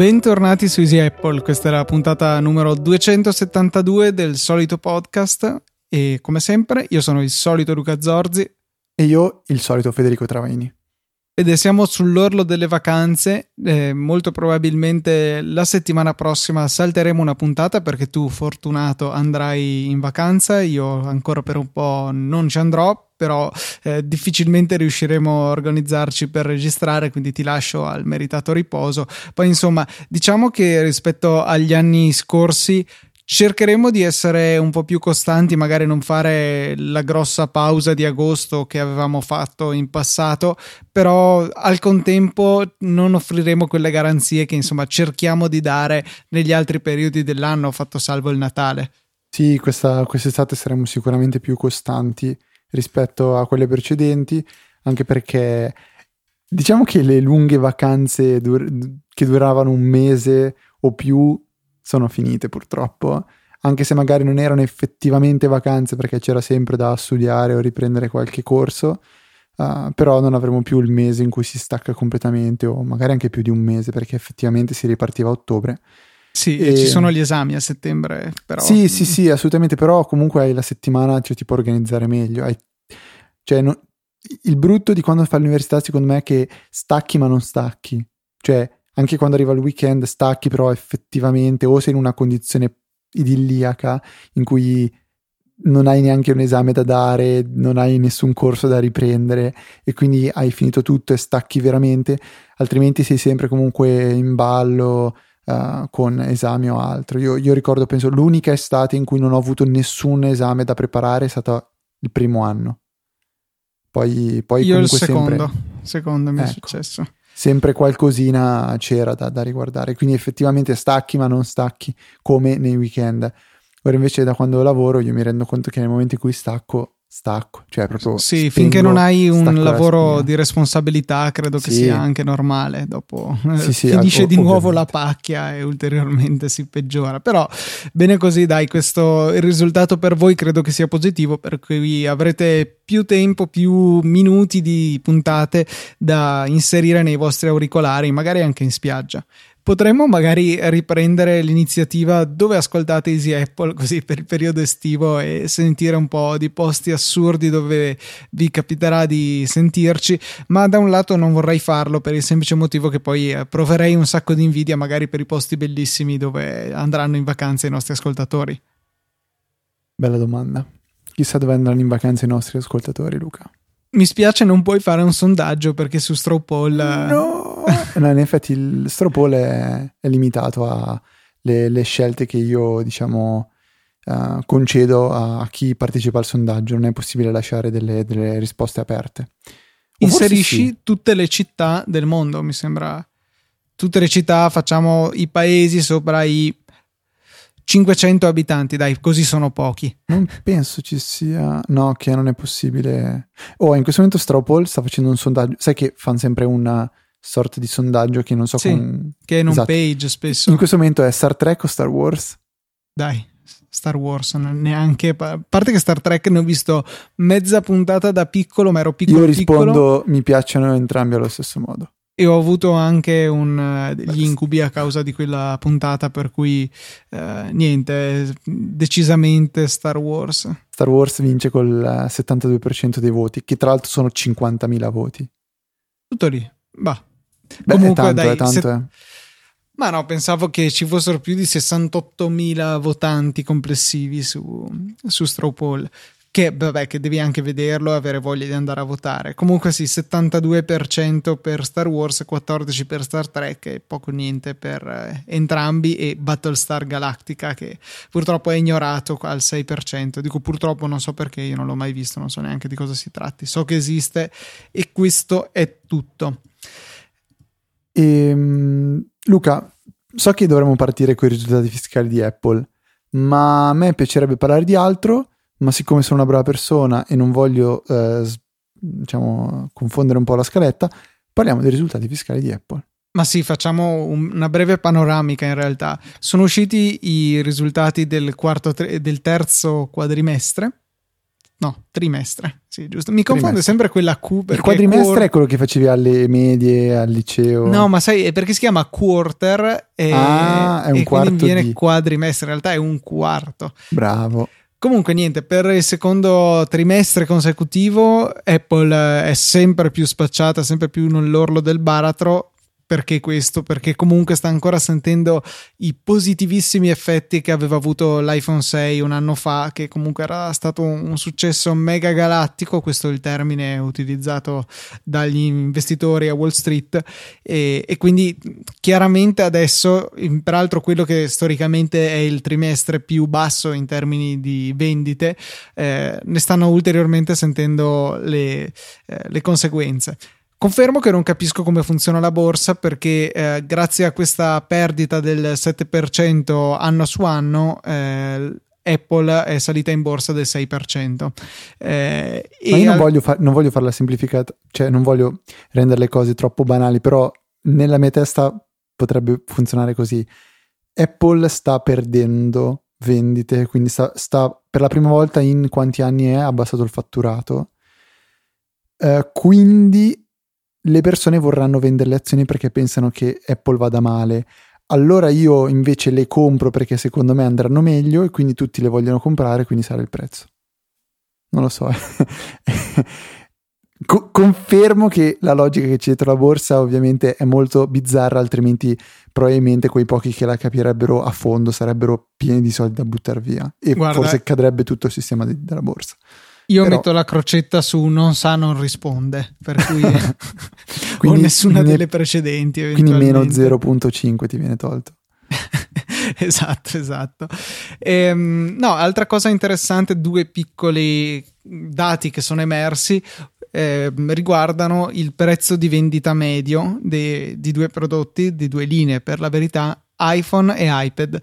Bentornati su Easy Apple, questa è la puntata numero 272 del solito podcast e come sempre io sono il solito Luca Zorzi e io il solito Federico Travaini. Ed siamo sull'orlo delle vacanze, eh, molto probabilmente la settimana prossima salteremo una puntata perché tu fortunato andrai in vacanza, io ancora per un po' non ci andrò però eh, difficilmente riusciremo a organizzarci per registrare, quindi ti lascio al meritato riposo. Poi insomma, diciamo che rispetto agli anni scorsi cercheremo di essere un po' più costanti, magari non fare la grossa pausa di agosto che avevamo fatto in passato, però al contempo non offriremo quelle garanzie che insomma cerchiamo di dare negli altri periodi dell'anno, fatto salvo il Natale. Sì, questa, quest'estate saremo sicuramente più costanti rispetto a quelle precedenti, anche perché diciamo che le lunghe vacanze dur- che duravano un mese o più sono finite purtroppo, anche se magari non erano effettivamente vacanze perché c'era sempre da studiare o riprendere qualche corso. Uh, però non avremo più il mese in cui si stacca completamente o magari anche più di un mese perché effettivamente si ripartiva a ottobre sì, e... ci sono gli esami a settembre, però. Sì, sì, sì, assolutamente, però comunque hai la settimana, cioè ti puoi organizzare meglio. Hai... Cioè, no... il brutto di quando fai l'università, secondo me, è che stacchi ma non stacchi. Cioè, anche quando arriva il weekend stacchi, però effettivamente o sei in una condizione idilliaca in cui non hai neanche un esame da dare, non hai nessun corso da riprendere e quindi hai finito tutto e stacchi veramente, altrimenti sei sempre comunque in ballo uh, con esami o altro. Io, io, ricordo, penso, l'unica estate in cui non ho avuto nessun esame da preparare è stata il primo anno. Poi, poi io il secondo, sempre, secondo mi ecco, è successo. Sempre qualcosina c'era da, da riguardare, quindi effettivamente stacchi ma non stacchi come nei weekend. Ora invece da quando lavoro io mi rendo conto che nel momento in cui stacco stacco, cioè proprio Sì, finché non hai un lavoro di responsabilità, credo che sia anche normale. Dopo sì, sì, finisce di nuovo ovviamente. la pacchia e ulteriormente si peggiora. Però bene così, dai, questo il risultato per voi credo che sia positivo, per cui avrete più tempo, più minuti di puntate da inserire nei vostri auricolari, magari anche in spiaggia. Potremmo magari riprendere l'iniziativa dove ascoltate Easy Apple così per il periodo estivo e sentire un po' di posti assurdi dove vi capiterà di sentirci, ma da un lato non vorrei farlo per il semplice motivo che poi eh, proverei un sacco di invidia magari per i posti bellissimi dove andranno in vacanza i nostri ascoltatori. Bella domanda. Chissà dove andranno in vacanza i nostri ascoltatori, Luca. Mi spiace, non puoi fare un sondaggio perché su Straw Poll. No, no in effetti il Straw Poll è, è limitato alle scelte che io, diciamo, uh, concedo a, a, chi partecipa al sondaggio. Non è possibile lasciare delle, delle risposte aperte. O Inserisci sì. tutte le città del mondo, mi sembra. Tutte le città, facciamo i paesi sopra i 500 abitanti, dai, così sono pochi. Non penso ci sia. No, che non è possibile. Oh, in questo momento Stropol sta facendo un sondaggio. Sai che fanno sempre una sorta di sondaggio che non so sì, con... che è in esatto. un page spesso. In questo momento è Star Trek o Star Wars? Dai, Star Wars, neanche. A parte che Star Trek ne ho visto mezza puntata da piccolo, ma ero piccolo. Io rispondo: piccolo. mi piacciono entrambi allo stesso modo e ho avuto anche un, uh, degli incubi a causa di quella puntata per cui uh, niente decisamente Star Wars. Star Wars vince col 72% dei voti che tra l'altro sono 50.000 voti. Tutto lì. Bah. Beh, comunque tanto, dai tanto, se... ma no pensavo che ci fossero più di 68.000 votanti complessivi su, su Straw Poll che vabbè che devi anche vederlo e avere voglia di andare a votare. Comunque sì 72% per Star Wars 14% per Star Trek e poco niente per eh, entrambi e Battlestar Galactica che purtroppo è ignorato al 6% dico purtroppo non so perché io non l'ho mai visto non so neanche di cosa si tratti. So che esiste e questo è tutto. E, ehm, Luca so che dovremmo partire con i risultati fiscali di Apple ma a me piacerebbe parlare di altro ma siccome sono una brava persona e non voglio eh, diciamo, confondere un po' la scaletta, parliamo dei risultati fiscali di Apple. Ma sì, facciamo una breve panoramica in realtà. Sono usciti i risultati del, quarto, del terzo quadrimestre. No, trimestre, sì, giusto. Mi confonde sempre quella Q. Il quadrimestre quor- è quello che facevi alle medie, al liceo. No, ma sai, è perché si chiama quarter e, ah, è un e quarto viene di... quadrimestre, in realtà è un quarto. Bravo. Comunque niente, per il secondo trimestre consecutivo Apple è sempre più spacciata, sempre più nell'orlo del baratro perché questo? Perché comunque sta ancora sentendo i positivissimi effetti che aveva avuto l'iPhone 6 un anno fa, che comunque era stato un successo mega galattico, questo è il termine utilizzato dagli investitori a Wall Street, e, e quindi chiaramente adesso, peraltro quello che storicamente è il trimestre più basso in termini di vendite, eh, ne stanno ulteriormente sentendo le, eh, le conseguenze. Confermo che non capisco come funziona la borsa perché eh, grazie a questa perdita del 7% anno su anno eh, Apple è salita in borsa del 6%. Eh, Ma io non, al... voglio far, non voglio farla semplificata, cioè non voglio rendere le cose troppo banali, però nella mia testa potrebbe funzionare così. Apple sta perdendo vendite, quindi sta, sta per la prima volta in quanti anni è abbassato il fatturato. Uh, quindi le persone vorranno vendere le azioni perché pensano che Apple vada male. Allora io invece le compro perché secondo me andranno meglio e quindi tutti le vogliono comprare, quindi sarà il prezzo. Non lo so. Co- confermo che la logica che c'è dietro la borsa ovviamente è molto bizzarra, altrimenti probabilmente quei pochi che la capirebbero a fondo sarebbero pieni di soldi da buttare via e Guarda, forse cadrebbe tutto il sistema di- della borsa. Io Però... metto la crocetta su non sa, non risponde, per cui o nessuna ne... delle precedenti. Quindi meno 0.5 ti viene tolto. esatto, esatto. Ehm, no, altra cosa interessante, due piccoli dati che sono emersi. Eh, riguardano il prezzo di vendita medio de, di due prodotti, di due linee per la verità, iPhone e iPad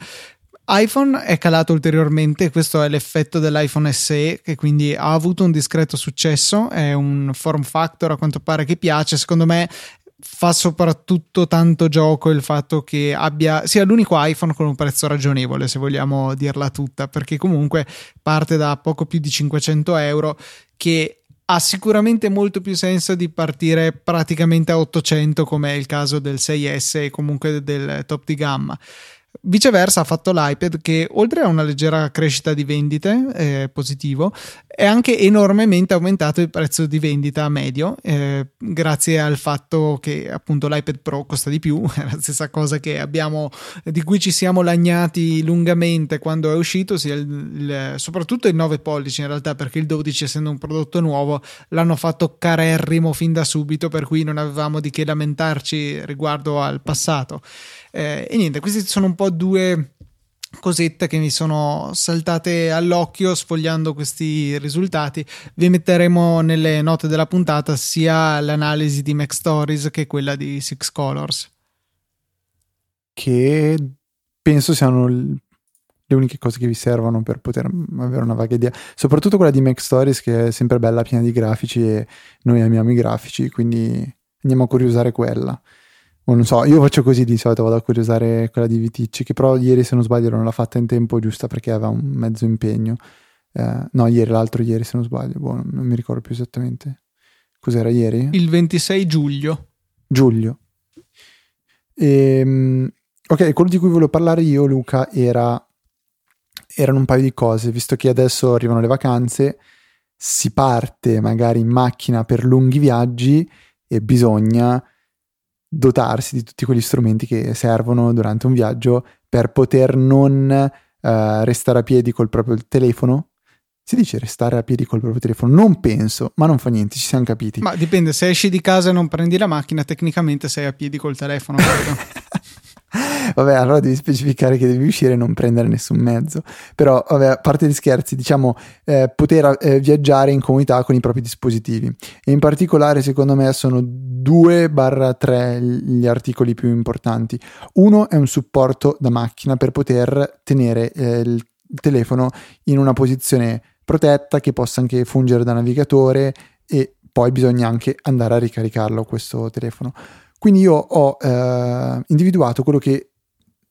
iPhone è calato ulteriormente, questo è l'effetto dell'iPhone SE che quindi ha avuto un discreto successo, è un form factor a quanto pare che piace, secondo me fa soprattutto tanto gioco il fatto che abbia sia l'unico iPhone con un prezzo ragionevole se vogliamo dirla tutta perché comunque parte da poco più di 500 euro che ha sicuramente molto più senso di partire praticamente a 800 come è il caso del 6S e comunque del top di gamma Viceversa ha fatto l'iPad che oltre a una leggera crescita di vendite, eh, positivo, è anche enormemente aumentato il prezzo di vendita medio, eh, grazie al fatto che appunto l'iPad Pro costa di più, è la stessa cosa abbiamo, di cui ci siamo lagnati lungamente quando è uscito, sia il, il, soprattutto il 9 pollici in realtà, perché il 12 essendo un prodotto nuovo l'hanno fatto carerrimo fin da subito, per cui non avevamo di che lamentarci riguardo al passato. Eh, e niente, questi sono un po' due cosette che mi sono saltate all'occhio sfogliando questi risultati. Vi metteremo nelle note della puntata sia l'analisi di Mac Stories che quella di Six Colors. Che penso siano le uniche cose che vi servono per poter avere una vaga idea. Soprattutto quella di Mac Stories che è sempre bella, piena di grafici e noi amiamo i grafici, quindi andiamo a curiosare quella non so, io faccio così di solito, vado a curiosare quella di Viticci, che però ieri se non sbaglio non l'ha fatta in tempo giusta perché aveva un mezzo impegno. Eh, no, ieri, l'altro ieri se non sbaglio, boh, non mi ricordo più esattamente. Cos'era ieri? Il 26 giugno. Giugno. E, ok, quello di cui volevo parlare io, Luca, era, erano un paio di cose, visto che adesso arrivano le vacanze, si parte magari in macchina per lunghi viaggi e bisogna dotarsi di tutti quegli strumenti che servono durante un viaggio per poter non uh, restare a piedi col proprio telefono. Si dice restare a piedi col proprio telefono? Non penso, ma non fa niente, ci siamo capiti. Ma dipende, se esci di casa e non prendi la macchina, tecnicamente sei a piedi col telefono. vabbè, allora devi specificare che devi uscire e non prendere nessun mezzo. Però, vabbè, a parte gli scherzi, diciamo, eh, poter eh, viaggiare in comunità con i propri dispositivi. E in particolare, secondo me, sono 2-3 gli articoli più importanti. Uno è un supporto da macchina per poter tenere eh, il telefono in una posizione protetta che possa anche fungere da navigatore e poi bisogna anche andare a ricaricarlo questo telefono. Quindi io ho eh, individuato quello che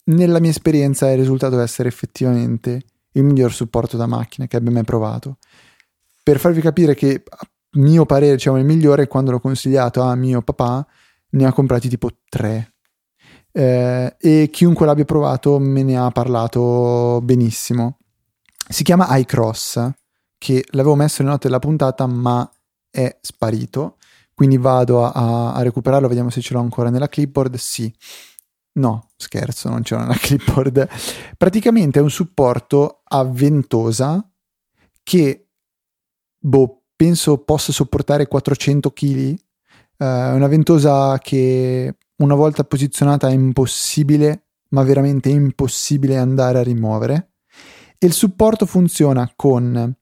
nella mia esperienza è risultato essere effettivamente il miglior supporto da macchina che abbia mai provato. Per farvi capire che a mio parere diciamo, il migliore quando l'ho consigliato a mio papà ne ha comprati tipo tre eh, e chiunque l'abbia provato me ne ha parlato benissimo. Si chiama iCross, che l'avevo messo nelle note della puntata ma è sparito, quindi vado a, a recuperarlo, vediamo se ce l'ho ancora nella clipboard, sì. No, scherzo, non c'è nella clipboard. Praticamente è un supporto a ventosa che, boh, penso possa sopportare 400 kg. È uh, una ventosa che una volta posizionata è impossibile, ma veramente impossibile andare a rimuovere. E il supporto funziona con...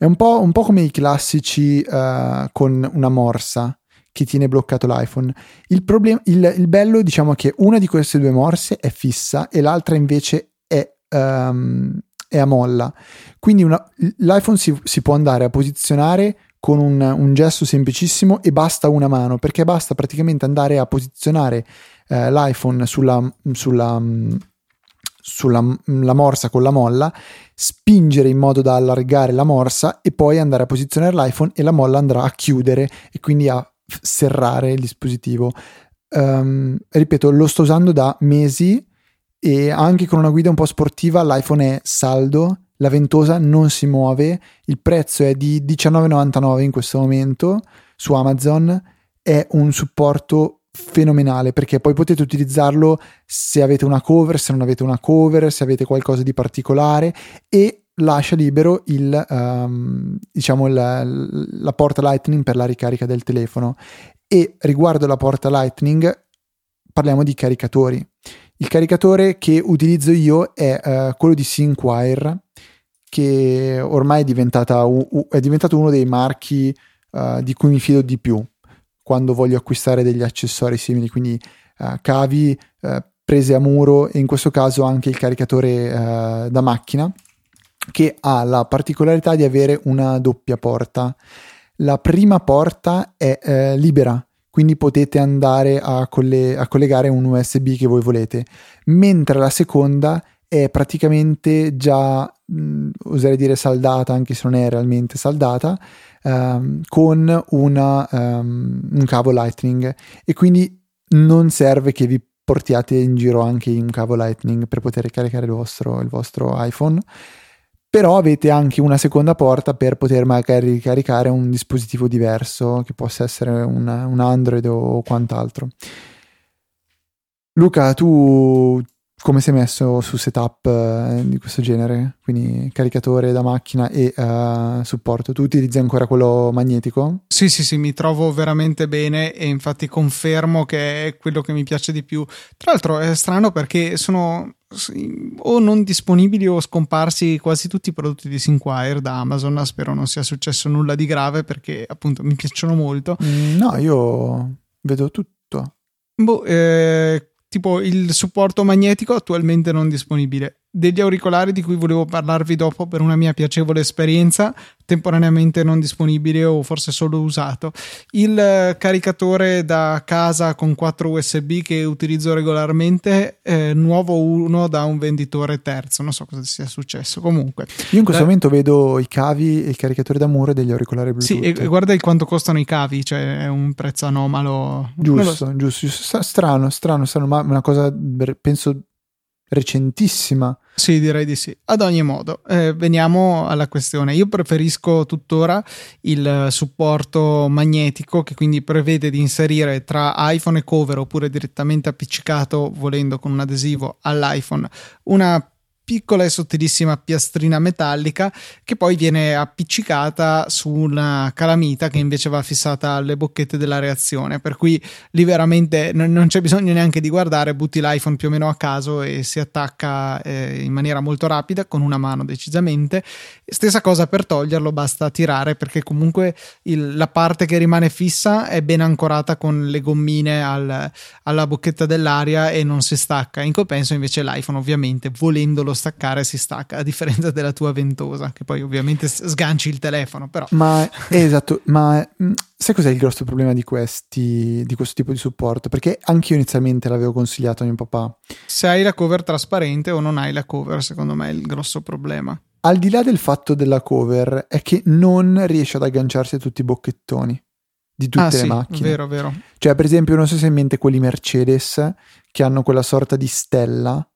È un po', un po come i classici uh, con una morsa che tiene bloccato l'iPhone. Il, problem- il, il bello, diciamo, che una di queste due morse è fissa e l'altra invece è, um, è a molla. Quindi una, l'iPhone si, si, può andare a posizionare con un, un, gesto semplicissimo e basta una mano, perché basta praticamente andare a posizionare eh, l'iPhone sulla, sulla, sulla la morsa con la molla, spingere in modo da allargare la morsa e poi andare a posizionare l'iPhone e la molla andrà a chiudere e quindi a serrare il dispositivo. Um, ripeto, lo sto usando da mesi e anche con una guida un po' sportiva l'iPhone è saldo, la ventosa non si muove, il prezzo è di 19,99 in questo momento su Amazon, è un supporto fenomenale perché poi potete utilizzarlo se avete una cover, se non avete una cover, se avete qualcosa di particolare e lascia libero il, um, diciamo la, la porta Lightning per la ricarica del telefono. E riguardo la porta Lightning, parliamo di caricatori. Il caricatore che utilizzo io è uh, quello di Synquire, che ormai è, uh, è diventato uno dei marchi uh, di cui mi fido di più quando voglio acquistare degli accessori simili, quindi cavi, prese a muro e in questo caso anche il caricatore da macchina che ha la particolarità di avere una doppia porta. La prima porta è eh, libera, quindi potete andare a, coll- a, collegare un USB che voi volete, mentre la seconda è praticamente già, mh, oserei dire saldata, anche se non è realmente saldata, um, con una, um, un cavo Lightning e quindi non serve che vi portiate in giro anche un cavo Lightning per poter caricare il vostro, il vostro iPhone però avete anche una seconda porta per poter magari ricaricare un dispositivo diverso che possa essere un, un Android o quant'altro. Luca, tu come sei messo su setup uh, di questo genere? Quindi caricatore da macchina e uh, supporto. Tu utilizzi ancora quello magnetico? Sì, sì, sì, mi trovo veramente bene e infatti confermo che è quello che mi piace di più. Tra l'altro è strano perché sono o non disponibili o scomparsi quasi tutti i prodotti di Sinquire da Amazon. Spero non sia successo nulla di grave perché appunto mi piacciono molto. Mm, no, io vedo tutto. Boh, eh, tipo il supporto magnetico attualmente non disponibile degli auricolari di cui volevo parlarvi dopo per una mia piacevole esperienza, temporaneamente non disponibile o forse solo usato. Il eh, caricatore da casa con 4 USB che utilizzo regolarmente, eh, nuovo uno da un venditore terzo, non so cosa sia successo. Comunque, io in questo da... momento vedo i cavi e il caricatore da muro degli auricolari Bluetooth. Sì, e guarda quanto costano i cavi, cioè è un prezzo anomalo. Giusto, so. giusto, giusto, strano, strano, strano, ma una cosa penso recentissima. Sì, direi di sì. Ad ogni modo, eh, veniamo alla questione. Io preferisco tuttora il supporto magnetico che quindi prevede di inserire tra iPhone e cover oppure direttamente appiccicato volendo con un adesivo all'iPhone una piccola e sottilissima piastrina metallica che poi viene appiccicata su una calamita che invece va fissata alle bocchette della reazione. Per cui lì veramente non c'è bisogno neanche di guardare butti l'iPhone più o meno a caso e si attacca eh, in maniera molto rapida con una mano decisamente. Stessa cosa per toglierlo basta tirare perché comunque il, la parte che rimane fissa è ben ancorata con le gommine al, alla bocchetta dell'aria e non si stacca. In compenso invece l'iPhone ovviamente volendolo staccare si stacca, a differenza della tua ventosa, che poi ovviamente sganci il telefono, però. Ma esatto, ma mm, sai cos'è il grosso problema di, questi, di questo tipo di supporto? Perché anche io inizialmente l'avevo consigliato a mio papà. Se hai la cover trasparente o non hai la cover, secondo me è il grosso problema. Al di là del fatto della cover, è che non riesce ad agganciarsi a tutti i bocchettoni di tutte ah, le sì, macchine. Vero, vero. Cioè, per esempio, non so se hai in mente quelli Mercedes che hanno quella sorta di stella.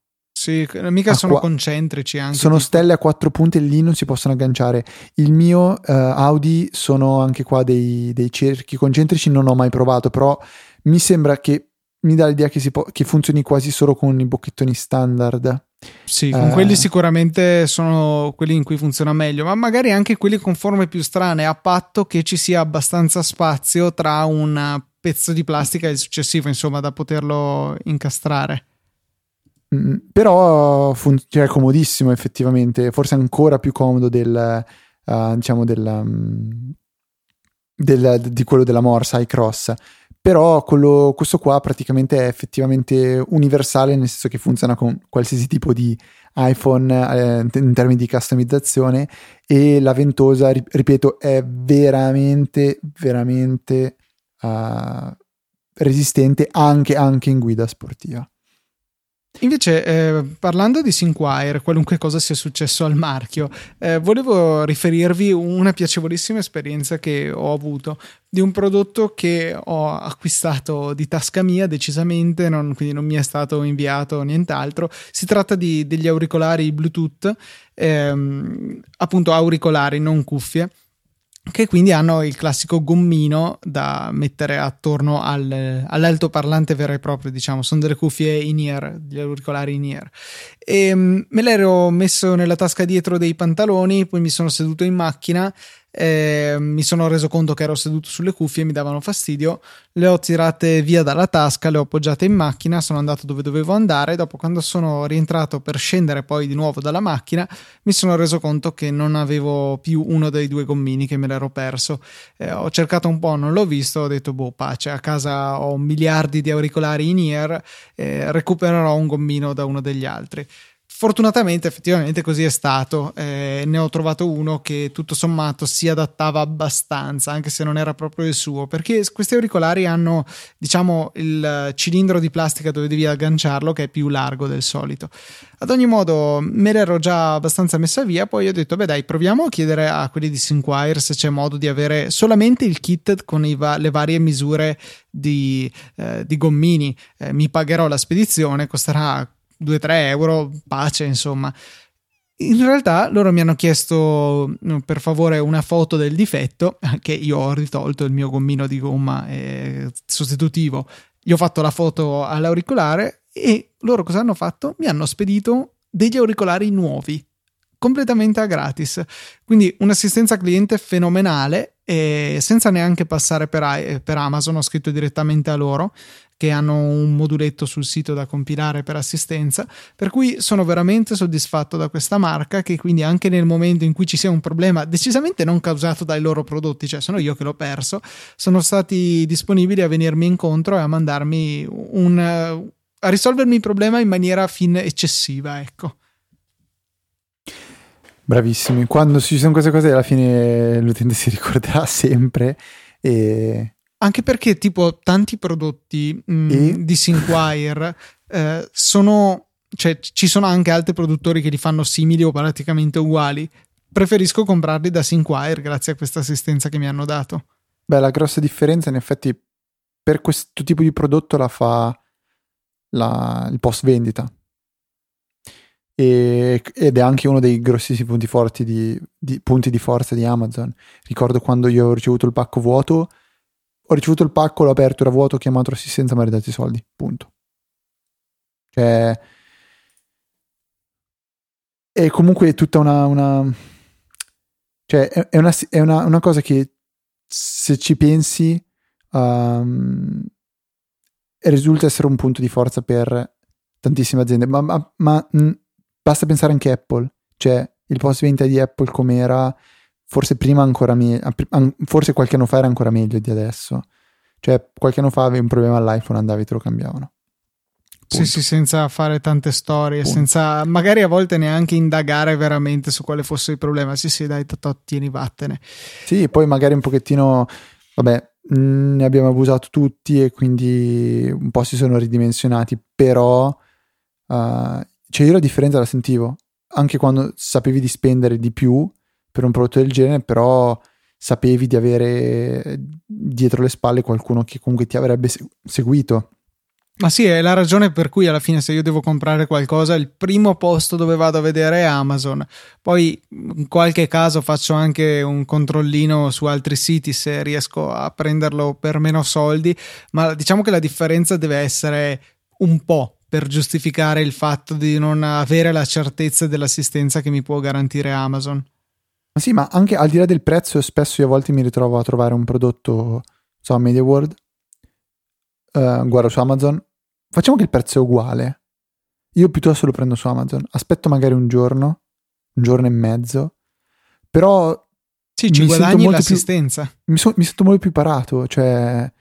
Sì, mica sono qua- concentrici anche. Sono tipo. stelle a quattro punte lì non si possono agganciare. Il mio uh, Audi sono anche qua dei, dei, cerchi concentrici, non ho mai provato, però mi sembra che mi dà l'idea che, po- che funzioni quasi solo con i bocchettoni standard. Sì, con eh. quelli sicuramente sono quelli in cui funziona meglio, ma magari anche quelli con forme più strane, a patto che ci sia abbastanza spazio tra un pezzo di plastica e il successivo, insomma, da poterlo incastrare. Mm, però fun- cioè, è comodissimo effettivamente, forse ancora più comodo del, uh, diciamo, del, um, del, di quello della Morsa iCross però quello, questo qua praticamente è effettivamente universale nel senso che funziona con qualsiasi tipo di iPhone eh, in termini di customizzazione. E la ventosa, ripeto, è veramente, veramente uh, resistente anche, anche in guida sportiva. Invece, eh, parlando di Sinquire, qualunque cosa sia successo al marchio, eh, volevo riferirvi una piacevolissima esperienza che ho avuto di un prodotto che ho acquistato di tasca mia decisamente, non, quindi non mi è stato inviato nient'altro. Si tratta di, degli auricolari Bluetooth, ehm, appunto auricolari, non cuffie che quindi hanno il classico gommino da mettere attorno al, all'altoparlante vero e proprio, diciamo, sono delle cuffie in ear, degli auricolari in ear. E mm, me l'ero messo nella tasca dietro dei pantaloni, poi mi sono seduto in macchina eh, mi sono reso conto che ero seduto sulle cuffie e mi davano fastidio, le ho tirate via dalla tasca, le ho appoggiate in macchina, sono andato dove dovevo andare, dopo quando sono rientrato per scendere poi di nuovo dalla macchina mi sono reso conto che non avevo più uno dei due gommini che me l'ero perso, eh, ho cercato un po', non l'ho visto, ho detto boh pace, a casa ho miliardi di auricolari in ear, eh, recupererò un gommino da uno degli altri. Fortunatamente, effettivamente così è stato. Eh, ne ho trovato uno che tutto sommato si adattava abbastanza, anche se non era proprio il suo, perché questi auricolari hanno, diciamo, il cilindro di plastica dove devi agganciarlo che è più largo del solito. Ad ogni modo, me l'ero già abbastanza messa via. Poi ho detto, beh, dai, proviamo a chiedere a quelli di Sinquire se c'è modo di avere solamente il kit con va- le varie misure di, eh, di gommini. Eh, mi pagherò la spedizione, costerà 2-3 euro, pace insomma. In realtà loro mi hanno chiesto mm, per favore una foto del difetto, che io ho ritolto il mio gommino di gomma eh, sostitutivo, gli ho fatto la foto all'auricolare e loro cosa hanno fatto? Mi hanno spedito degli auricolari nuovi, completamente a gratis. Quindi un'assistenza cliente fenomenale e senza neanche passare per, per Amazon, ho scritto direttamente a loro che hanno un moduletto sul sito da compilare per assistenza, per cui sono veramente soddisfatto da questa marca che quindi anche nel momento in cui ci sia un problema decisamente non causato dai loro prodotti, cioè sono io che l'ho perso, sono stati disponibili a venirmi incontro e a mandarmi un a risolvermi il problema in maniera fin eccessiva, ecco. Bravissimi, quando ci sono queste cose alla fine l'utente si ricorderà sempre e anche perché, tipo, tanti prodotti mh, mm, di Sinquire eh, sono. Cioè, ci sono anche altri produttori che li fanno simili o praticamente uguali. Preferisco comprarli da Sinquire grazie a questa assistenza che mi hanno dato. Beh, la grossa differenza, in effetti, per questo tipo di prodotto la fa la, il post vendita. E, ed è anche uno dei grossissimi punti forti di, di, punti di forza di Amazon. Ricordo quando io ho ricevuto il pacco vuoto ho ricevuto il pacco, l'ho aperto, era vuoto, ho chiamato l'assistenza, mi ha ridato i soldi. Punto. Cioè, è comunque tutta una. una cioè, è, una, è una, una, cosa che se ci pensi um, risulta essere un punto di forza per tantissime aziende. Ma, ma, ma basta pensare anche a Apple. Cioè, il post vendita di Apple com'era forse prima ancora meglio, forse qualche anno fa era ancora meglio di adesso. Cioè, qualche anno fa avevi un problema all'iPhone, andavi e te lo cambiavano. Sì, sì, senza fare tante storie, Punto. senza magari a volte neanche indagare veramente su quale fosse il problema. Sì, sì, dai, totò, tieni, vattene. Sì, poi magari un pochettino, vabbè, ne abbiamo abusato tutti e quindi un po' si sono ridimensionati, però uh, cioè io la differenza la sentivo anche quando sapevi di spendere di più per un prodotto del genere, però sapevi di avere dietro le spalle qualcuno che comunque ti avrebbe seguito. Ma sì, è la ragione per cui alla fine se io devo comprare qualcosa, il primo posto dove vado a vedere è Amazon. Poi in qualche caso faccio anche un controllino su altri siti se riesco a prenderlo per meno soldi, ma diciamo che la differenza deve essere un po' per giustificare il fatto di non avere la certezza dell'assistenza che mi può garantire Amazon. Ma sì, ma anche al di là del prezzo, spesso io a volte mi ritrovo a trovare un prodotto, so, Media World, uh, guardo su Amazon, facciamo che il prezzo è uguale. Io piuttosto lo prendo su Amazon, aspetto magari un giorno, un giorno e mezzo, però... Sì, ci guadagni l'assistenza. Più, mi, so, mi sento molto più parato, cioè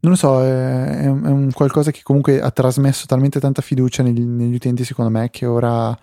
non lo so, è, è, un, qualcosa che comunque ha trasmesso talmente tanta fiducia negli, negli utenti, secondo me, che ora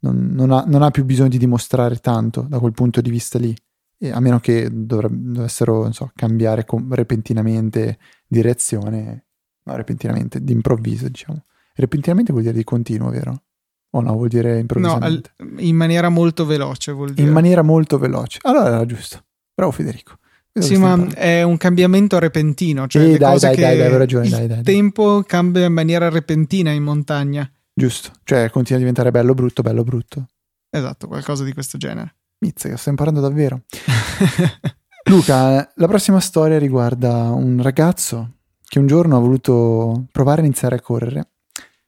non, non, ha, non, ha, più bisogno di dimostrare tanto da quel punto di vista lì. E a meno che dovessero so, cambiare com- repentinamente direzione, no, repentinamente, d'improvviso, diciamo. Repentinamente vuol dire di continuo, vero? O no, vuol dire improvvisamente? No, in maniera molto veloce vuol dire. In maniera molto veloce. Allora era giusto. Bravo Federico. Sì, ma è un cambiamento repentino. Cioè sì, dai, dai, dai, dai, ragione. Il dai, dai, tempo cambia in maniera repentina in montagna. Giusto, cioè continua a diventare bello brutto, bello brutto. Esatto, qualcosa di questo genere. Mizzica, sto imparando davvero. Luca, la prossima storia riguarda un ragazzo che un giorno ha voluto provare a iniziare a correre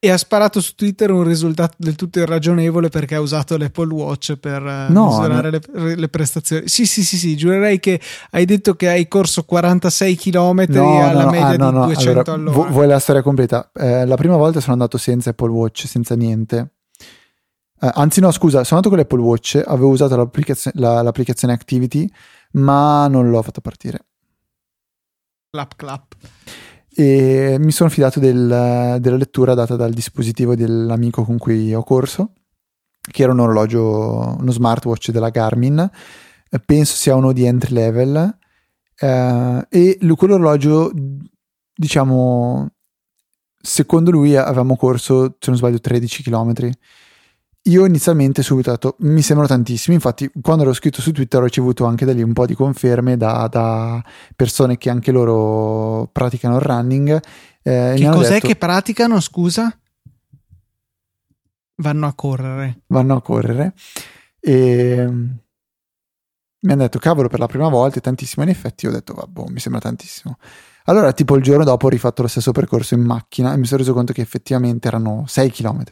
e ha sparato su Twitter un risultato del tutto irragionevole perché ha usato l'Apple Watch per eh, no, misurare no. Le, le, prestazioni. Sì, sì, sì, sì, giurerei che hai detto che hai corso 46 km no, alla media ah, di 200 allora, all'ora. vuoi la storia completa? Eh, la prima volta sono andato senza Apple Watch, senza niente. Eh, anzi, no, scusa, sono andato con l'Apple Watch, avevo usato l'applicazio- la, l'applicazione Activity, ma non l'ho fatta partire. Clap, clap e mi sono fidato del, della lettura data dal dispositivo dell'amico con cui ho corso, che era un orologio, uno smartwatch della Garmin, penso sia uno di entry level, eh, e quell'orologio, diciamo, secondo lui avevamo corso, se non sbaglio, 13 km io inizialmente subito ho detto mi sembrano tantissimi, infatti quando l'ho scritto su Twitter ho ricevuto anche da lì un po' di conferme da, da persone che anche loro praticano il running. Eh, che cos'è detto, che praticano, scusa? Vanno a correre. Vanno a correre. E mi hanno detto cavolo per la prima volta è tantissimo, in effetti ho detto vabbè mi sembra tantissimo. Allora, tipo il giorno dopo ho rifatto lo stesso percorso in macchina e mi sono reso conto che effettivamente erano 6 km.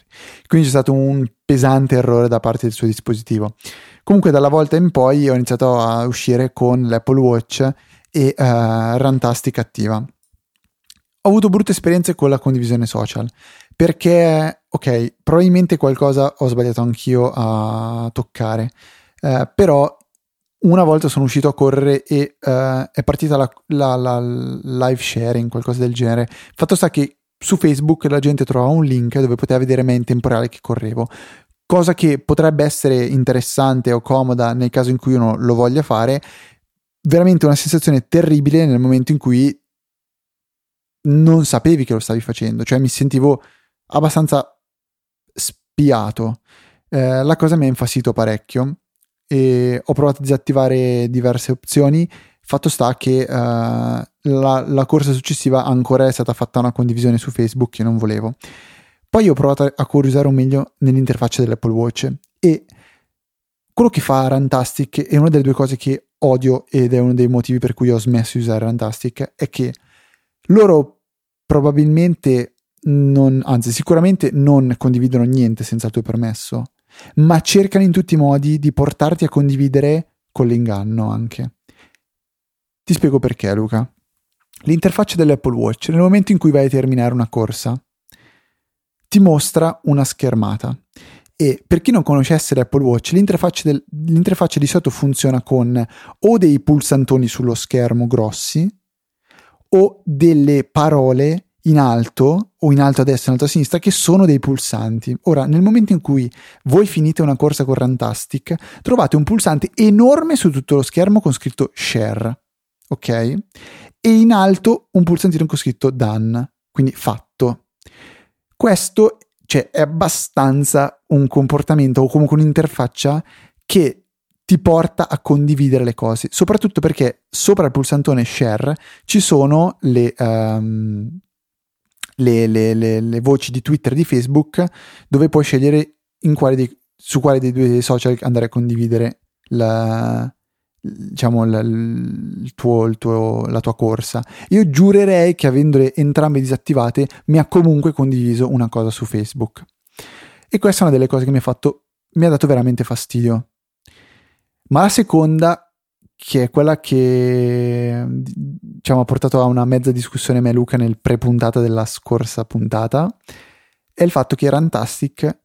Quindi c'è stato un pesante errore da parte del suo dispositivo. Comunque, dalla volta in poi ho iniziato a uscire con l'Apple Watch e uh, Rantastic attiva. Ho avuto brutte esperienze con la condivisione social perché, ok, probabilmente qualcosa ho sbagliato anch'io a toccare, uh, però una volta sono uscito a correre e uh, è partita la, la, la, live sharing, qualcosa del genere. Fatto sta che su Facebook la gente trovava un link dove poteva vedere me in tempo reale che correvo. Cosa che potrebbe essere interessante o comoda nel caso in cui uno lo voglia fare. Veramente una sensazione terribile nel momento in cui non sapevi che lo stavi facendo, cioè mi sentivo abbastanza spiato. Eh, la cosa mi ha infastidito parecchio e ho provato a disattivare diverse opzioni. Fatto sta che uh, la, la, corsa successiva ancora è stata fatta una condivisione su Facebook che non volevo. Poi ho provato a curiosare meglio nell'interfaccia dell'Apple Watch e quello che fa Rantastic è una delle due cose che odio ed è uno dei motivi per cui ho smesso di usare Rantastic è che loro probabilmente non, anzi sicuramente non condividono niente senza il tuo permesso ma cercano in tutti i modi di portarti a condividere con l'inganno anche. Ti spiego perché, Luca. L'interfaccia dell'Apple Watch, nel momento in cui vai a terminare una corsa, ti mostra una schermata. E per chi non conoscesse l'Apple Watch, l'interfaccia, del, l'interfaccia di solito funziona con o dei pulsantoni sullo schermo grossi o delle parole in alto o in alto a destra in alto a sinistra che sono dei pulsanti. Ora, nel momento in cui voi finite una corsa con Rantastic, trovate un pulsante enorme su tutto lo schermo con scritto share, ok? E in alto un pulsantino con scritto done, quindi fatto. Questo cioè, è abbastanza un comportamento o comunque un'interfaccia che ti porta a condividere le cose, soprattutto perché sopra il pulsantone share ci sono le, um, le, le, le, le voci di Twitter e di Facebook dove puoi scegliere quale dei, su quale dei due social andare a condividere la, diciamo la, il tuo, il tuo, la tua corsa. Io giurerei che avendole entrambe disattivate mi ha comunque condiviso una cosa su Facebook. E questa è una delle cose che mi ha fatto mi ha dato veramente fastidio. Ma la seconda che è quella che diciamo, ha portato a una mezza discussione me e Luca nel pre-puntata della scorsa puntata, è il fatto che Rantastic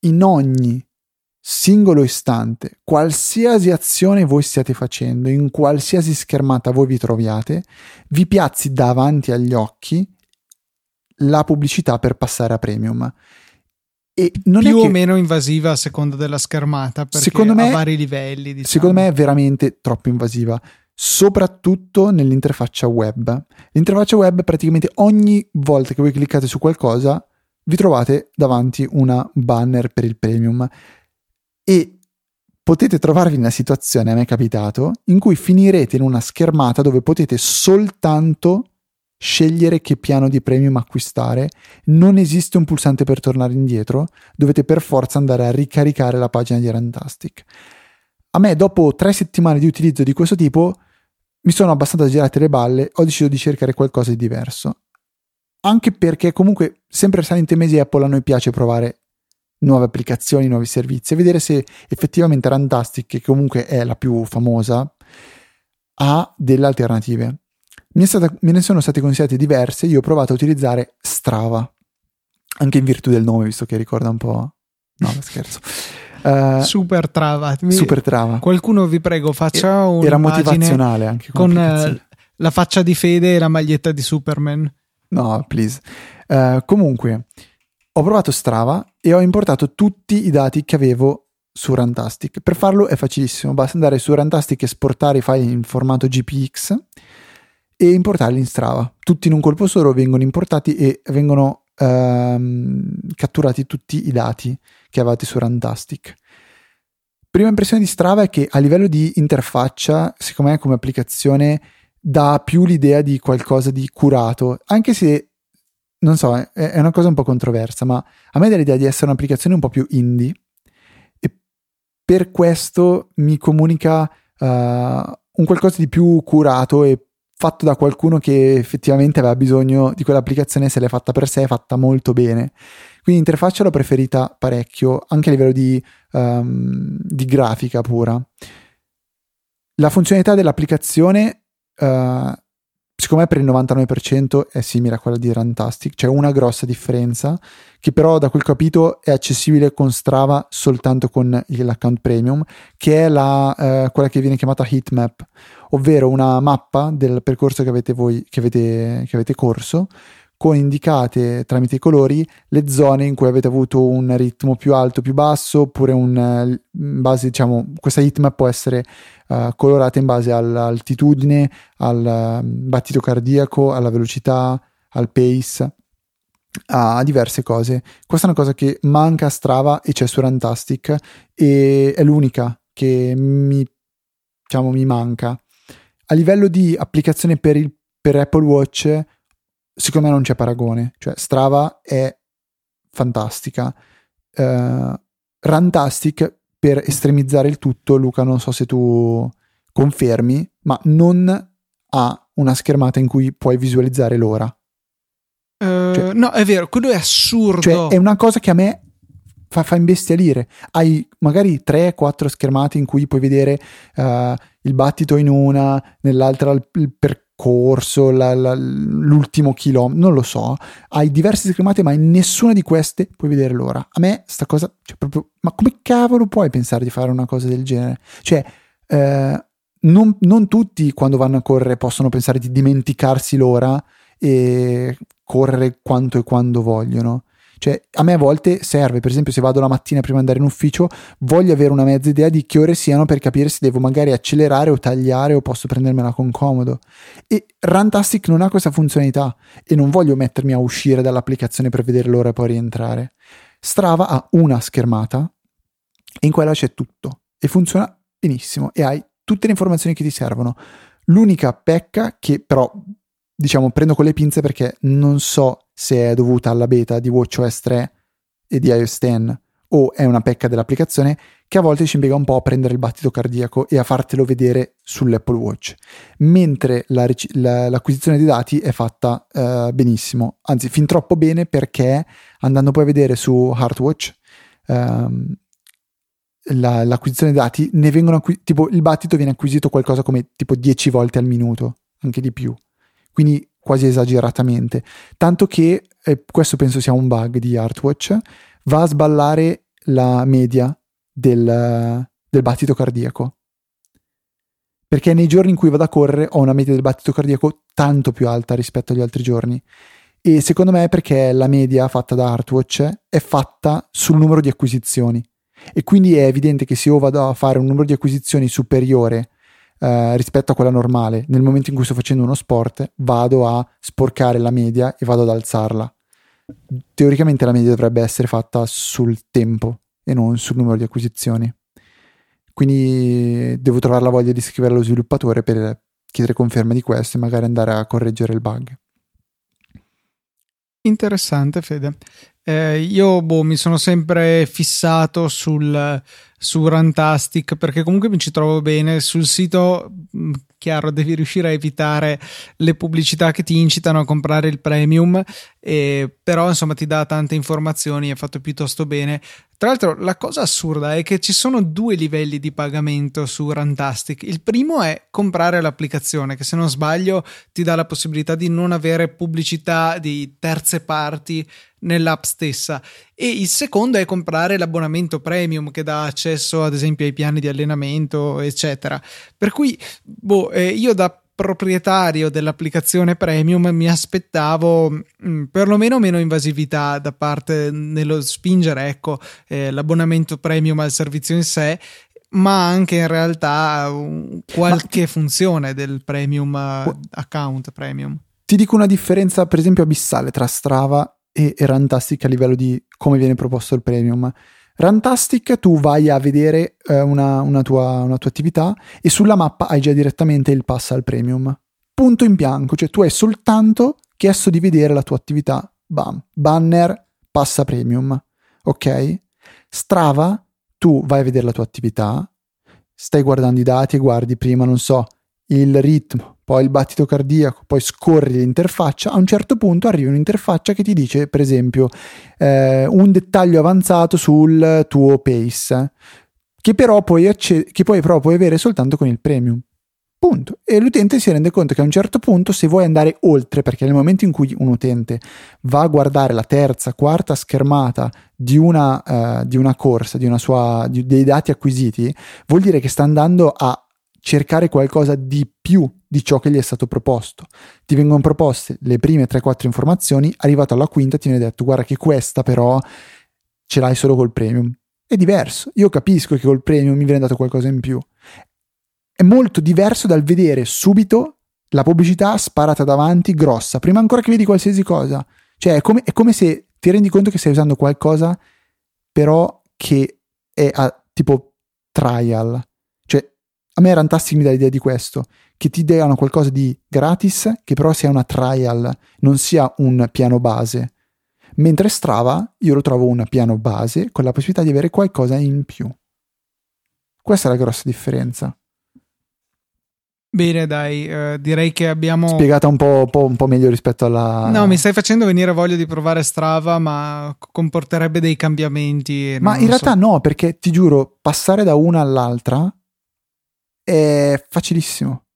in ogni singolo istante, qualsiasi azione voi stiate facendo, in qualsiasi schermata voi vi troviate, vi piazzi davanti agli occhi la pubblicità per passare a premium. E non più o meno invasiva a seconda della schermata, perché secondo me, a vari livelli. Diciamo. Secondo me è veramente troppo invasiva, soprattutto nell'interfaccia web. L'interfaccia web praticamente ogni volta che voi cliccate su qualcosa vi trovate davanti una banner per il premium e potete trovarvi in una situazione, a me è capitato, in cui finirete in una schermata dove potete soltanto scegliere che piano di premium acquistare, non esiste un pulsante per tornare indietro, dovete per forza andare a ricaricare la pagina di Rantastic. A me, dopo tre settimane di utilizzo di questo tipo, mi sono abbastanza girate le balle, ho deciso di cercare qualcosa di diverso. Anche perché comunque, sempre salente mesi Apple, a noi piace provare nuove applicazioni, nuovi servizi e vedere se effettivamente Rantastic, che comunque è la più famosa, ha delle alternative stata, me ne sono state consigliate diverse, io ho provato a utilizzare Strava, anche in virtù del nome, visto che ricorda un po'... No, scherzo. Uh, super trava. Super trava. Qualcuno vi prego faccia un Era motivazionale anche con uh, la faccia di Fede e la maglietta di Superman. No, please. Uh, comunque, ho provato Strava e ho importato tutti i dati che avevo su Rantastic. Per farlo è facilissimo, basta andare su Rantastic e esportare i file in formato GPX e importarli in Strava. Tutti in un colpo solo vengono importati e vengono ehm, catturati tutti i dati che avete su Rantastic. Prima impressione di Strava è che a livello di interfaccia, secondo me come applicazione, dà più l'idea di qualcosa di curato, anche se non so, è una cosa un po' controversa, ma a me dà l'idea di essere un'applicazione un po' più indie e per questo mi comunica uh, un qualcosa di più curato e fatto da qualcuno che effettivamente aveva bisogno di quell'applicazione, se l'è fatta per sé, è fatta molto bene. Quindi l'interfaccia l'ho preferita parecchio, anche a livello di, um, di grafica pura. La funzionalità dell'applicazione, uh, secondo me per il 99% è simile a quella di Rantastic, c'è una grossa differenza, che però da quel capito è accessibile con Strava soltanto con l'account premium, che è la, uh, quella che viene chiamata heatmap ovvero una mappa del percorso che avete voi, che avete, che avete corso, con indicate tramite i colori le zone in cui avete avuto un ritmo più alto, più basso, oppure un, in base, diciamo, questa heatmap può essere uh, colorata in base all'altitudine, al mm, battito cardiaco, alla velocità, al pace, a diverse cose. Questa è una cosa che manca a Strava e c'è su Rantastic e è l'unica che mi, diciamo, mi manca a livello di applicazione per, il, per Apple Watch, secondo me non c'è paragone. Cioè, Strava è fantastica. Uh, Rantastic, per estremizzare il tutto, Luca, non so se tu confermi, ma non ha una schermata in cui puoi visualizzare l'ora. Uh, cioè, no, è vero, quello è assurdo. Cioè, è una cosa che a me fa, fa imbestialire. Hai magari 3-4 schermate in cui puoi vedere uh, il battito in una, nell'altra il, percorso, la, la, l'ultimo chilometro, non lo so. Hai diverse schermate, ma in nessuna di queste puoi vedere l'ora. A me sta cosa, cioè proprio, ma come cavolo puoi pensare di fare una cosa del genere? Cioè, eh, non, non tutti quando vanno a correre possono pensare di dimenticarsi l'ora e correre quanto e quando vogliono. Cioè, a me a volte serve, per esempio, se vado la mattina prima di andare in ufficio, voglio avere una mezza idea di che ore siano per capire se devo magari accelerare o tagliare o posso prendermela con comodo. E Runtastic non ha questa funzionalità e non voglio mettermi a uscire dall'applicazione per vedere l'ora e poi rientrare. Strava ha una schermata e in quella c'è tutto e funziona benissimo e hai tutte le informazioni che ti servono. L'unica pecca che però diciamo prendo con le pinze perché non so se è dovuta alla beta di WatchOS 3 e di iOS 10 o è una pecca dell'applicazione che a volte ci impiega un po' a prendere il battito cardiaco e a fartelo vedere sull'Apple Watch, mentre la, la, l'acquisizione dei dati è fatta uh, benissimo, anzi fin troppo bene perché andando poi a vedere su Heartwatch um, la, l'acquisizione dei dati ne vengono acqu- tipo il battito viene acquisito qualcosa come tipo 10 volte al minuto, anche di più quindi quasi esageratamente. Tanto che, eh, questo penso sia un bug di Artwatch, va a sballare la media del, del battito cardiaco. Perché nei giorni in cui vado a correre ho una media del battito cardiaco tanto più alta rispetto agli altri giorni. E secondo me è perché la media fatta da Artwatch è fatta sul numero di acquisizioni. E quindi è evidente che se io vado a fare un numero di acquisizioni superiore eh, rispetto a quella normale. Nel momento in cui sto facendo uno sport, vado a sporcare la media e vado ad alzarla. Teoricamente la media dovrebbe essere fatta sul tempo e non sul numero di acquisizioni. Quindi devo trovare la voglia di scrivere allo sviluppatore per chiedere conferma di questo e magari andare a correggere il bug. Interessante, Fede. Eh, io boh, mi sono sempre fissato sul, su Rantastic perché comunque mi ci trovo bene. Sul sito, mm, chiaro, devi riuscire a evitare le pubblicità che ti incitano a comprare il premium, e, però insomma ti dà tante informazioni, è fatto piuttosto bene. Tra l'altro, la cosa assurda è che ci sono due livelli di pagamento su Rantastic. Il primo è comprare l'applicazione, che se non sbaglio ti dà la possibilità di non avere pubblicità di terze parti nell'app stessa e il secondo è comprare l'abbonamento premium che dà accesso ad esempio ai piani di allenamento eccetera per cui boh, eh, io da proprietario dell'applicazione premium mi aspettavo mh, mm, perlomeno meno invasività da parte nello spingere ecco eh, l'abbonamento premium al servizio in sé ma anche in realtà uh, qualche ma... funzione del premium uh, account premium ti dico una differenza per esempio abissale tra Strava e, e Rantastic a livello di come viene proposto il premium. Rantastic tu vai a vedere eh, una, una, tua, una, tua, attività e sulla mappa hai già direttamente il pass al premium. Punto in bianco, cioè tu hai soltanto chiesto di vedere la tua attività. Bam, banner, passa premium. Ok? Strava, tu vai a vedere la tua attività, stai guardando i dati e guardi prima, non so, il ritmo, poi il battito cardiaco, poi scorri l'interfaccia, a un certo punto arriva un'interfaccia che ti dice, per esempio, eh, un dettaglio avanzato sul tuo pace, che però, puoi acce- che poi però puoi avere soltanto con il premium. Punto. E l'utente si rende conto che a un certo punto, se vuoi andare oltre, perché nel momento in cui un utente va a guardare la terza, quarta schermata di una, uh, di una corsa, di una sua, di, dei dati acquisiti, vuol dire che sta andando a cercare qualcosa di più di ciò che gli è stato proposto. Ti vengono proposte le prime 3-4 informazioni, arrivato alla quinta ti viene detto guarda che questa però ce l'hai solo col premium. È diverso. Io capisco che col premium mi viene dato qualcosa in più. È molto diverso dal vedere subito la pubblicità sparata davanti, grossa, prima ancora che vedi qualsiasi cosa. Cioè è come, è come se ti rendi conto che stai usando qualcosa però che è a tipo trial a me mi dà l'idea di questo, che ti diano qualcosa di gratis, che però sia una trial, non sia un piano base. Mentre Strava io lo trovo un piano base con la possibilità di avere qualcosa in più. Questa è la grossa differenza. Bene, dai, eh, direi che abbiamo. Spiegata un po', po', un po', meglio rispetto alla. No, mi stai facendo venire voglia di provare Strava, ma comporterebbe dei cambiamenti. Ma in realtà so. no, perché ti giuro, passare da una all'altra è facilissimo.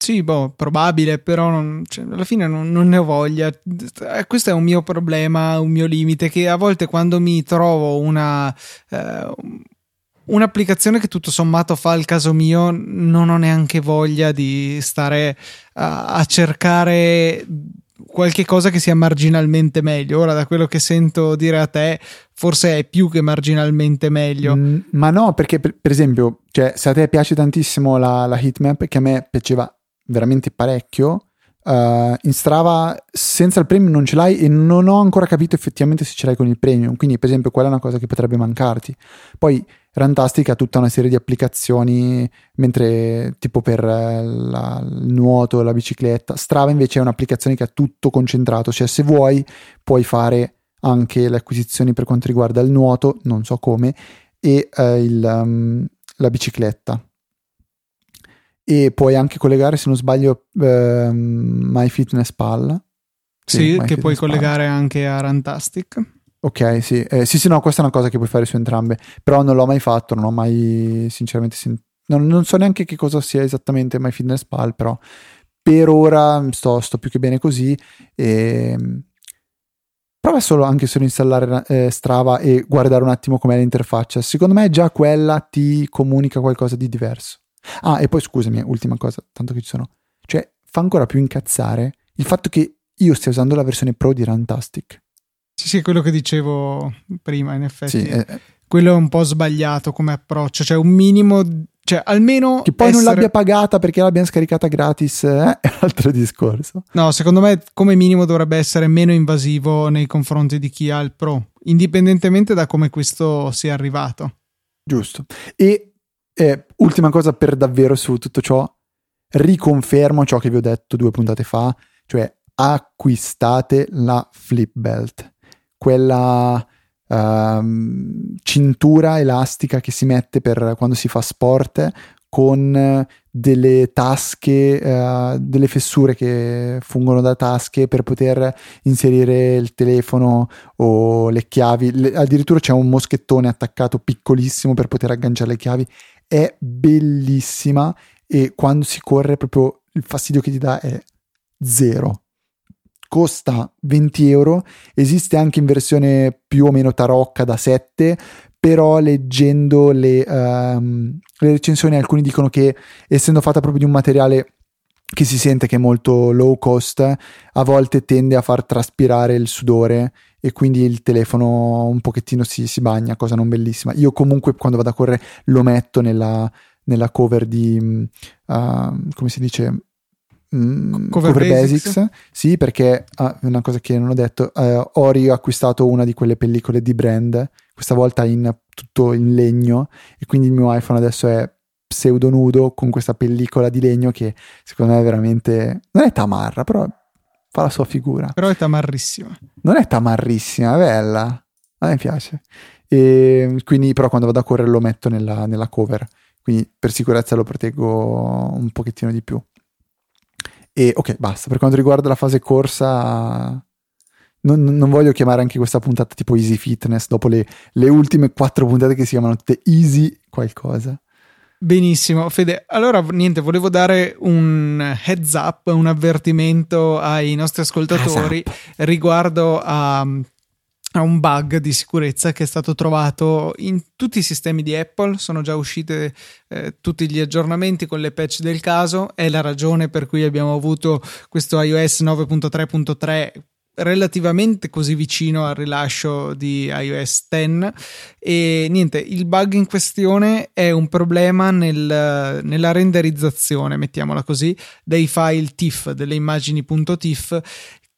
Sì, boh, probabile, però non, cioè, alla fine non, non, ne ho voglia. Eh, questo è un mio problema, un mio limite, che a volte quando mi trovo una... Eh, un'applicazione che tutto sommato fa il caso mio, non ho neanche voglia di stare a, a cercare qualche cosa che sia marginalmente meglio. Ora, da quello che sento dire a te, forse è più che marginalmente meglio. Mm, ma no, perché per, per, esempio, cioè, se a te piace tantissimo la, la heatmap, che a me piaceva veramente parecchio, Uh, in Strava senza il premium non ce l'hai e non ho ancora capito effettivamente se ce l'hai con il premium quindi per esempio quella è una cosa che potrebbe mancarti poi Rantastic ha tutta una serie di applicazioni mentre tipo per eh, la, il nuoto la bicicletta Strava invece è un'applicazione che ha tutto concentrato cioè se vuoi puoi fare anche le acquisizioni per quanto riguarda il nuoto non so come e uh, il, um, la bicicletta e puoi anche collegare, se non sbaglio, uh, MyFitnessPal. Sì, sì che puoi collegare anche a Rantastic. Ok, sì. Eh, sì, sì, no, questa è una cosa che puoi fare su entrambe, però non l'ho mai fatto, non ho mai sinceramente sentito. Non, non, so neanche che cosa sia esattamente MyFitnessPal, però per ora sto, sto più che bene così. E... Prova solo anche solo installare eh, Strava e guardare un attimo com'è l'interfaccia. Secondo me già quella ti comunica qualcosa di diverso. Ah, e poi scusami, ultima cosa, tanto che ci sono. Cioè, fa ancora più incazzare il fatto che io stia usando la versione Pro di Rantastic. Sì, sì, quello che dicevo prima, in effetti. Sì, eh, quello è un po' sbagliato come approccio, cioè un minimo cioè almeno che poi essere... non l'abbia pagata perché l'abbiamo scaricata gratis eh? è un altro discorso no secondo me come minimo dovrebbe essere meno invasivo nei confronti di chi ha il pro indipendentemente da come questo sia arrivato giusto e e ultima cosa per davvero su tutto ciò, riconfermo ciò che vi ho detto due puntate fa, cioè acquistate la flip belt, quella uh, cintura elastica che si mette per quando si fa sport con delle tasche, uh, delle fessure che fungono da tasche per poter inserire il telefono o le chiavi. Le, addirittura c'è un moschettone attaccato piccolissimo per poter agganciare le chiavi è bellissima e quando si corre proprio il fastidio che ti dà è zero. Costa 20 euro, esiste anche in versione più o meno tarocca da 7, però leggendo le, um, le recensioni alcuni dicono che essendo fatta proprio di un materiale che si sente che è molto low cost, a volte tende a far traspirare il sudore e quindi il telefono un pochettino si, si bagna, cosa non bellissima. Io comunque quando vado a correre lo metto nella, nella cover di, uh, come si dice, Mm, cover, cover basics. basics. sì perché ah, una cosa che non ho detto eh, ho riacquistato una di quelle pellicole di brand questa volta in tutto in legno e quindi il mio iPhone adesso è pseudo nudo con questa pellicola di legno che secondo me è veramente non è tamarra però fa la sua figura però è tamarrissima non è tamarrissima è bella a me piace e quindi però quando vado a correre lo metto nella, nella cover quindi per sicurezza lo proteggo un pochettino di più e ok basta. Per quanto riguarda la fase corsa non, non, voglio chiamare anche questa puntata tipo Easy Fitness dopo le, le ultime quattro puntate che si chiamano tutte Easy qualcosa. Benissimo, Fede. Allora, niente, volevo dare un heads up, un avvertimento ai nostri ascoltatori riguardo a, a, un bug di sicurezza che è stato trovato in tutti i sistemi di Apple. Sono già usciti eh, tutti gli aggiornamenti con le patch del caso. È la ragione per cui abbiamo avuto questo iOS 9.3.3 relativamente così vicino al rilascio di iOS 10 e niente, il bug in questione è un problema nel, nella renderizzazione, mettiamola così, dei file TIFF, delle immagini.tif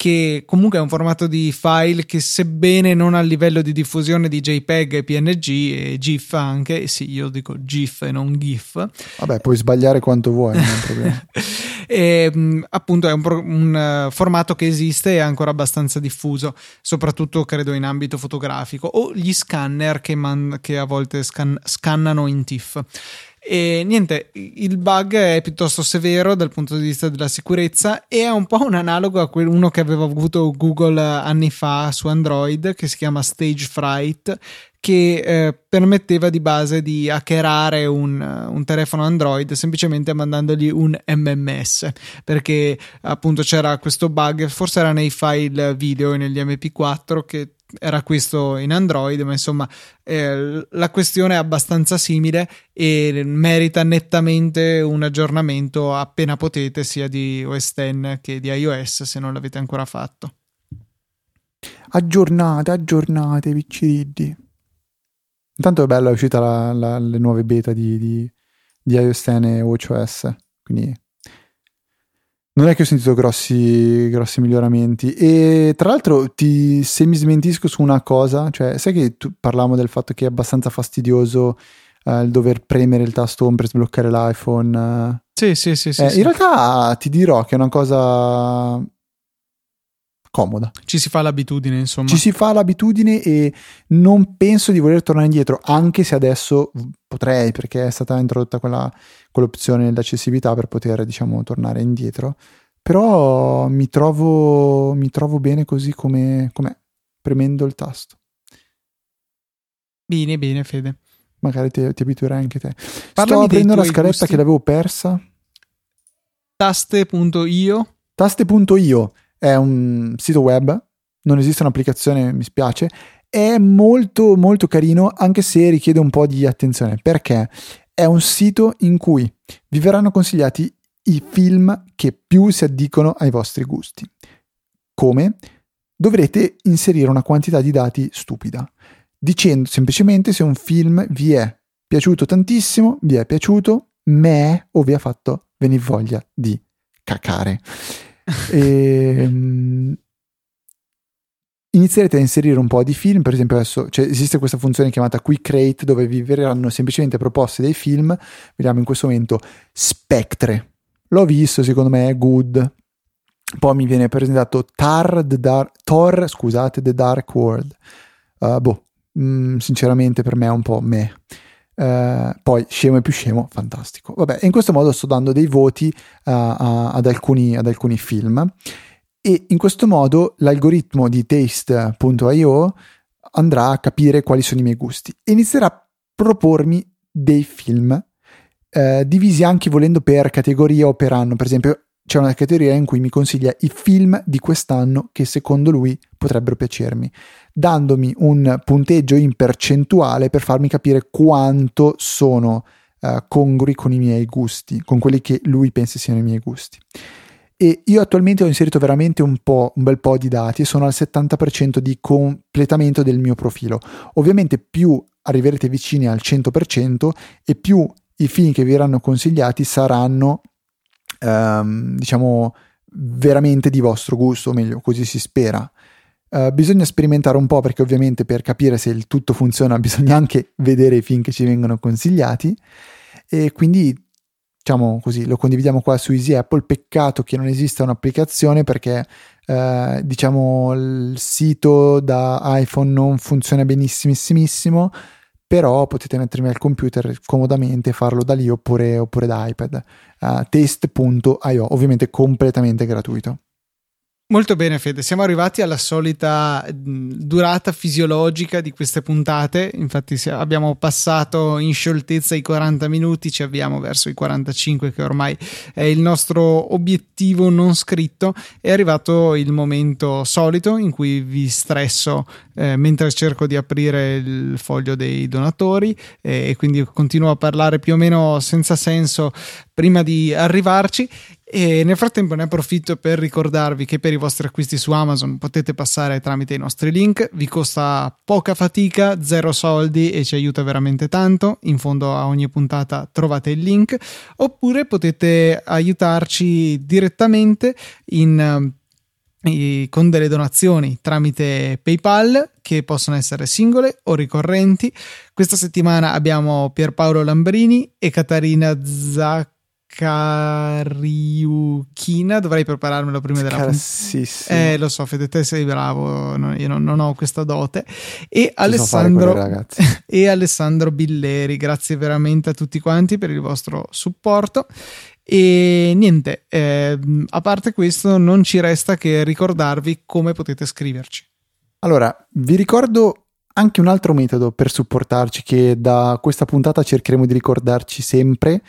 che comunque è un formato di file che sebbene non a livello di diffusione di JPEG e PNG e GIF anche, sì io dico GIF e non GIF. Vabbè puoi sbagliare quanto vuoi, non è un problema. e, appunto è un, un uh, formato che esiste e è ancora abbastanza diffuso, soprattutto credo in ambito fotografico o gli scanner che, man- che a volte scan- scannano in TIFF. E niente, il bug è piuttosto severo dal punto di vista della sicurezza e è un po' un analogo a quello che aveva avuto Google anni fa su Android che si chiama Stage Fright che eh, permetteva di base di hackerare un, un, telefono Android semplicemente mandandogli un MMS perché appunto c'era questo bug forse era nei file video e negli MP4 che era questo in Android, ma insomma eh, la questione è abbastanza simile e merita nettamente un aggiornamento appena potete, sia di OS X che di iOS, se non l'avete ancora fatto. Aggiornate, aggiornate, picciriddi. Intanto è bella, è uscita la, la, le nuove beta di, di, di iOS X e WatchOS, quindi non è che ho sentito grossi, grossi miglioramenti. E tra l'altro, ti, se mi smentisco su una cosa, cioè, sai che parlavamo del fatto che è abbastanza fastidioso eh, il dover premere il tasto home per sbloccare l'iPhone. Eh. Sì, sì, sì. sì, eh, sì. In realtà ti dirò che è una cosa comoda. Ci si fa l'abitudine, insomma. Ci si fa l'abitudine e non penso di voler tornare indietro, anche se adesso potrei, perché è stata introdotta quella, quell'opzione dell'accessibilità per poter, diciamo, tornare indietro. Però mi trovo, mi trovo bene così come, com'è, premendo il tasto. Bene, bene, Fede. Magari ti, ti abituerai anche te. Parlami Sto aprendo la scaletta gusti. che l'avevo persa. Taste.io Taste.io è un sito web, non esiste un'applicazione, mi spiace, è molto molto carino anche se richiede un po' di attenzione perché è un sito in cui vi verranno consigliati i film che più si addicono ai vostri gusti. Come? Dovrete inserire una quantità di dati stupida, dicendo semplicemente se un film vi è piaciuto tantissimo, vi è piaciuto, me o vi ha fatto venire voglia di cacare e, um, inizierete a inserire un po' di film, per esempio adesso cioè, esiste questa funzione chiamata Quick Rate dove vi verranno semplicemente proposte dei film, vediamo in questo momento Spectre, l'ho visto, secondo me è good, poi mi viene presentato Tar, The Dark, Thor, scusate, The Dark World, uh, boh, mh, mm, sinceramente per me è un po' me. Uh, poi scemo e più scemo, fantastico. Vabbè, in questo modo sto dando dei voti uh, ad, alcuni, ad, alcuni, film e in questo modo l'algoritmo di taste.io andrà a capire quali sono i miei gusti e inizierà a propormi dei film uh, divisi anche volendo per categoria o per anno. Per esempio, c'è una categoria in cui mi consiglia i film di quest'anno che secondo lui potrebbero piacermi, dandomi un punteggio in percentuale per farmi capire quanto sono uh, congrui con i miei gusti, con quelli che lui pensa siano i miei gusti. E io attualmente ho inserito veramente un, un bel po' di dati e sono al 70% di completamento del mio profilo. Ovviamente più arriverete vicini al 100% e più i film che vi verranno consigliati saranno ehm, diciamo, veramente di vostro gusto, o meglio, così si spera. Uh, bisogna sperimentare un po' perché ovviamente per capire se il tutto funziona bisogna anche vedere i film che ci vengono consigliati e quindi diciamo così lo condividiamo qua su Easy Apple peccato che non esista un'applicazione perché uh, diciamo il sito da iPhone non funziona benissimissimo però potete mettermi al computer comodamente e farlo da lì oppure, oppure da iPad. Uh, test.io, ovviamente completamente gratuito. Molto bene Fede, siamo arrivati alla solita durata fisiologica di queste puntate, infatti abbiamo passato in scioltezza i 40 minuti, ci avviamo verso i 45 che ormai è il nostro obiettivo non scritto, è arrivato il momento solito in cui vi stresso eh, mentre cerco di aprire il foglio dei donatori eh, e quindi continuo a parlare più o meno senza senso prima di arrivarci e nel frattempo ne approfitto per ricordarvi che per i vostri acquisti su Amazon potete passare tramite i nostri link, vi costa poca fatica, zero soldi e ci aiuta veramente tanto. In fondo a ogni puntata trovate il link, oppure potete aiutarci direttamente in con delle donazioni tramite PayPal che possono essere singole o ricorrenti. Questa settimana abbiamo Pierpaolo Lambrini e Catarina Zacchi Cariuchina, dovrei prepararmelo prima della puntata. Eh, lo so, Fede, te sei bravo, no, io non, non, ho questa dote. E Alessandro, e Alessandro Billeri, grazie veramente a tutti quanti per il vostro supporto. E niente, eh, a parte questo, non ci resta che ricordarvi come potete scriverci. Allora, vi ricordo anche un altro metodo per supportarci che da questa puntata cercheremo di ricordarci sempre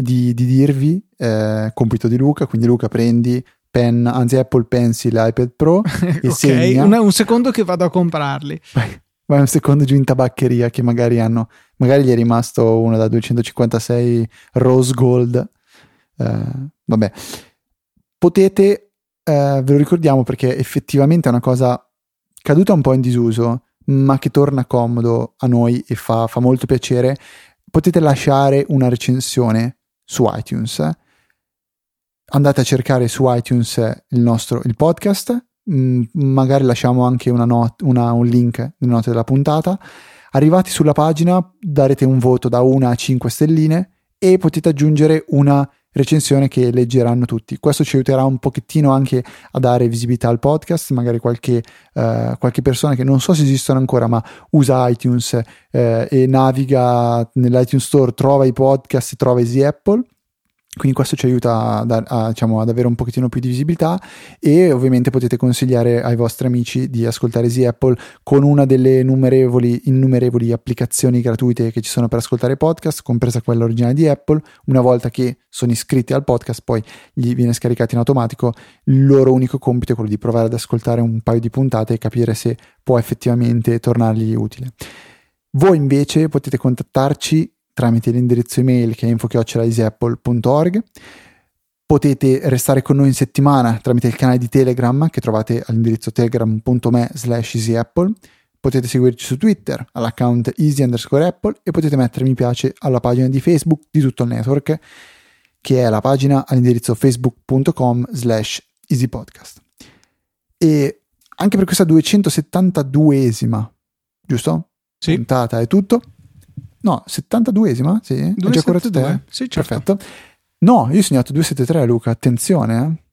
di, di dirvi, eh, compito di Luca, quindi Luca prendi Pen, anzi Apple Pencil, iPad Pro e ok, segna. Un, un secondo che vado a comprarli. Vai, vai un secondo giù in tabaccheria che magari hanno, magari gli è rimasto uno da 256 rose gold. Eh, vabbè, potete, eh, ve lo ricordiamo perché effettivamente è una cosa caduta un po' in disuso, ma che torna comodo a noi e fa, fa molto piacere. Potete lasciare una recensione su iTunes andate a cercare su iTunes il nostro il podcast, mm, magari lasciamo anche una not- una, un link nelle note della puntata. Arrivati sulla pagina darete un voto da 1 a 5 stelline e potete aggiungere una recensione che leggeranno tutti. Questo ci aiuterà un pochettino anche a dare visibilità al podcast, magari qualche, uh, qualche persona che non so se esistono ancora, ma usa iTunes uh, e naviga nell'iTunes Store, trova i podcast, trova Easy Apple quindi questo ci aiuta a, a, diciamo, ad avere un pochettino più di visibilità e ovviamente potete consigliare ai vostri amici di ascoltare Easy Apple con una delle innumerevoli, innumerevoli applicazioni gratuite che ci sono per ascoltare podcast, compresa quella originale di Apple. Una volta che sono iscritti al podcast poi gli viene scaricato in automatico. Il loro unico compito è quello di provare ad ascoltare un paio di puntate e capire se può effettivamente tornargli utile. Voi invece potete contattarci tramite l'indirizzo email che è info-easyapple.org. Potete restare con noi in settimana tramite il canale di Telegram che trovate all'indirizzo telegram.me slash easyapple. Potete seguirci su Twitter all'account easy underscore apple e potete mettere mi piace alla pagina di Facebook di tutto il network che è la pagina all'indirizzo facebook.com slash easypodcast. E anche per questa 272esima, giusto? Sì. Puntata è tutto. No, 72esima? Sì, 272. Sì, certo. Perfetto. No, io ho segnato 273 Luca, attenzione eh.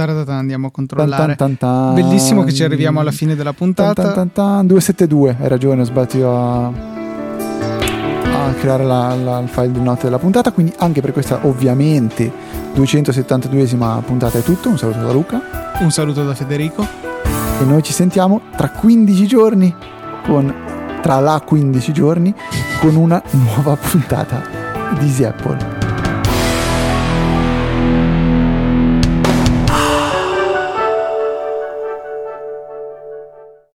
Andiamo a controllare. Tan, tan, tan, Bellissimo che ci arriviamo alla fine della puntata. 272, hai ragione, ho sbagliato a, a creare la, la, il file di note della puntata. Quindi anche per questa, ovviamente, 272esima puntata è tutto. Un saluto da Luca. Un saluto da Federico. E noi ci sentiamo tra 15 giorni con tra la 15 giorni con una nuova puntata di Easy.